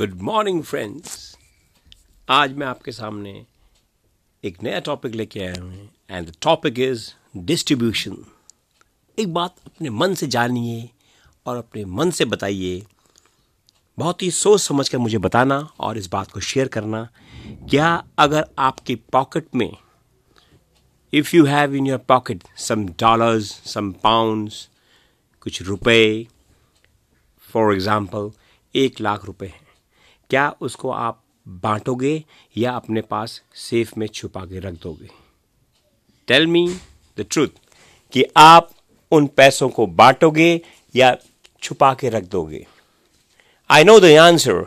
Good morning friends आज मैं आपके सामने एक नया टॉपिक लेके आया हूँ and the topic is distribution एक बात अपने मन से जानिए और अपने मन से बताइए। बहुत ही सोच समझ कर मुझे बताना और इस बात को शेयर करना। क्या अगर आपके पॉकेट में if you have in your pocket some dollars some pounds कुछ रुपए फॉर एग्ज़ाम्पल एक लाख रुपए हैं। क्या उसको आप बांटोगे या अपने पास सेफ़ में छुपा के रख दोगे? टेल मी द ट्रूथ कि आप उन पैसों को बांटोगे या छुपा के रख दोगे? I know the answer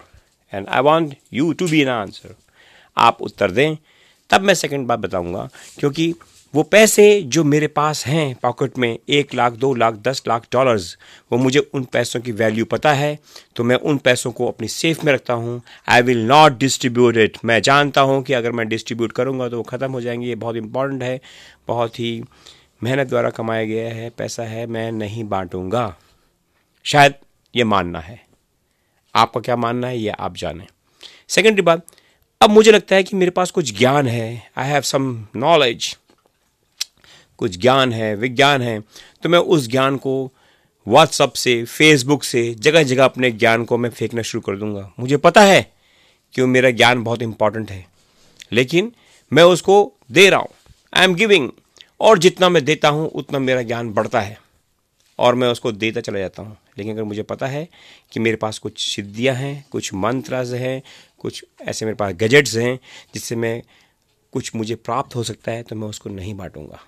and I want you to be an answer आप उत्तर दें, तब मैं सेकंड बात बताऊँगा, क्योंकि वो पैसे जो मेरे पास हैं पॉकेट में, एक लाख, दो लाख, दस लाख डॉलर्स वो मुझे उन पैसों की वैल्यू पता है तो मैं उन पैसों को अपनी सेफ़ में रखता हूँ। I will not distribute it मैं जानता हूँ कि अगर मैं डिस्ट्रीब्यूट करूँगा तो वो ख़त्म हो जाएँगे। ये बहुत इंपॉर्टेंट है। बहुत ही मेहनत द्वारा कमाया गया है। पैसा है, मैं नहीं बांटूँगा। शायद ये मानना है। आपका क्या मानना है, ये आप जानें। सेकेंडरी बात, अब मुझे लगता है कि मेरे पास कुछ ज्ञान है। आई हैव सम नॉलेज कुछ ज्ञान है, विज्ञान है तो मैं उस ज्ञान को व्हाट्सअप से फेसबुक से जगह जगह अपने ज्ञान को मैं फेंकना शुरू कर दूँगा। मुझे पता है कि वो मेरा ज्ञान बहुत इंपॉर्टेंट है, लेकिन मैं उसको दे रहा हूँ। आई एम गिविंग और जितना मैं देता हूँ, उतना मेरा ज्ञान बढ़ता है। और मैं उसको देता चला जाता हूँ। लेकिन अगर मुझे पता है कि मेरे पास कुछ सिद्धियाँ हैं, कुछ मंत्र हैं, कुछ ऐसे मेरे पास गजेट्स हैं, जिससे मैं कुछ मुझे प्राप्त हो सकता है तो मैं उसको नहीं बांटूँगा।